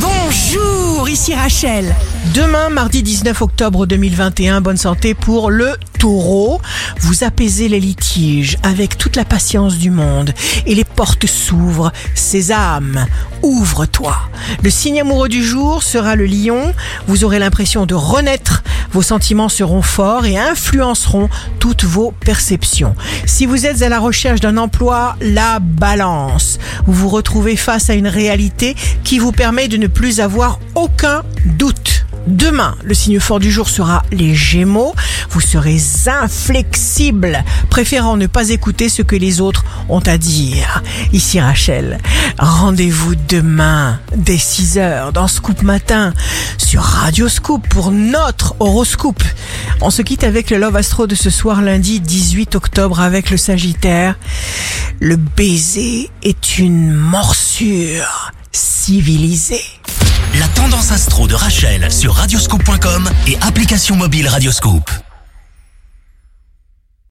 Bonjour, ici Rachel. Demain, mardi 19 octobre 2021, bonne santé pour le taureau. Vous apaisez les litiges avec toute la patience du monde et les portes s'ouvrent. Sésame, ouvre-toi. Le signe amoureux du jour sera le lion. Vous aurez l'impression de renaître. Vos sentiments seront forts et influenceront toutes vos perceptions. Si vous êtes à la recherche d'un emploi, la balance. Vous vous retrouvez face à une réalité qui vous permet de ne plus avoir aucun doute. Demain, le signe fort du jour sera les Gémeaux. Vous serez inflexible, préférant ne pas écouter ce que les autres ont à dire. Ici Rachel, rendez-vous demain dès 6h dans Scoop Matin sur Radio Scoop pour notre horoscope. On se quitte avec le Love Astro de ce soir lundi 18 octobre avec le Sagittaire. Le baiser est une morsure civilisée. La tendance astro de Rachel sur radioscope.com et application mobile Radioscope.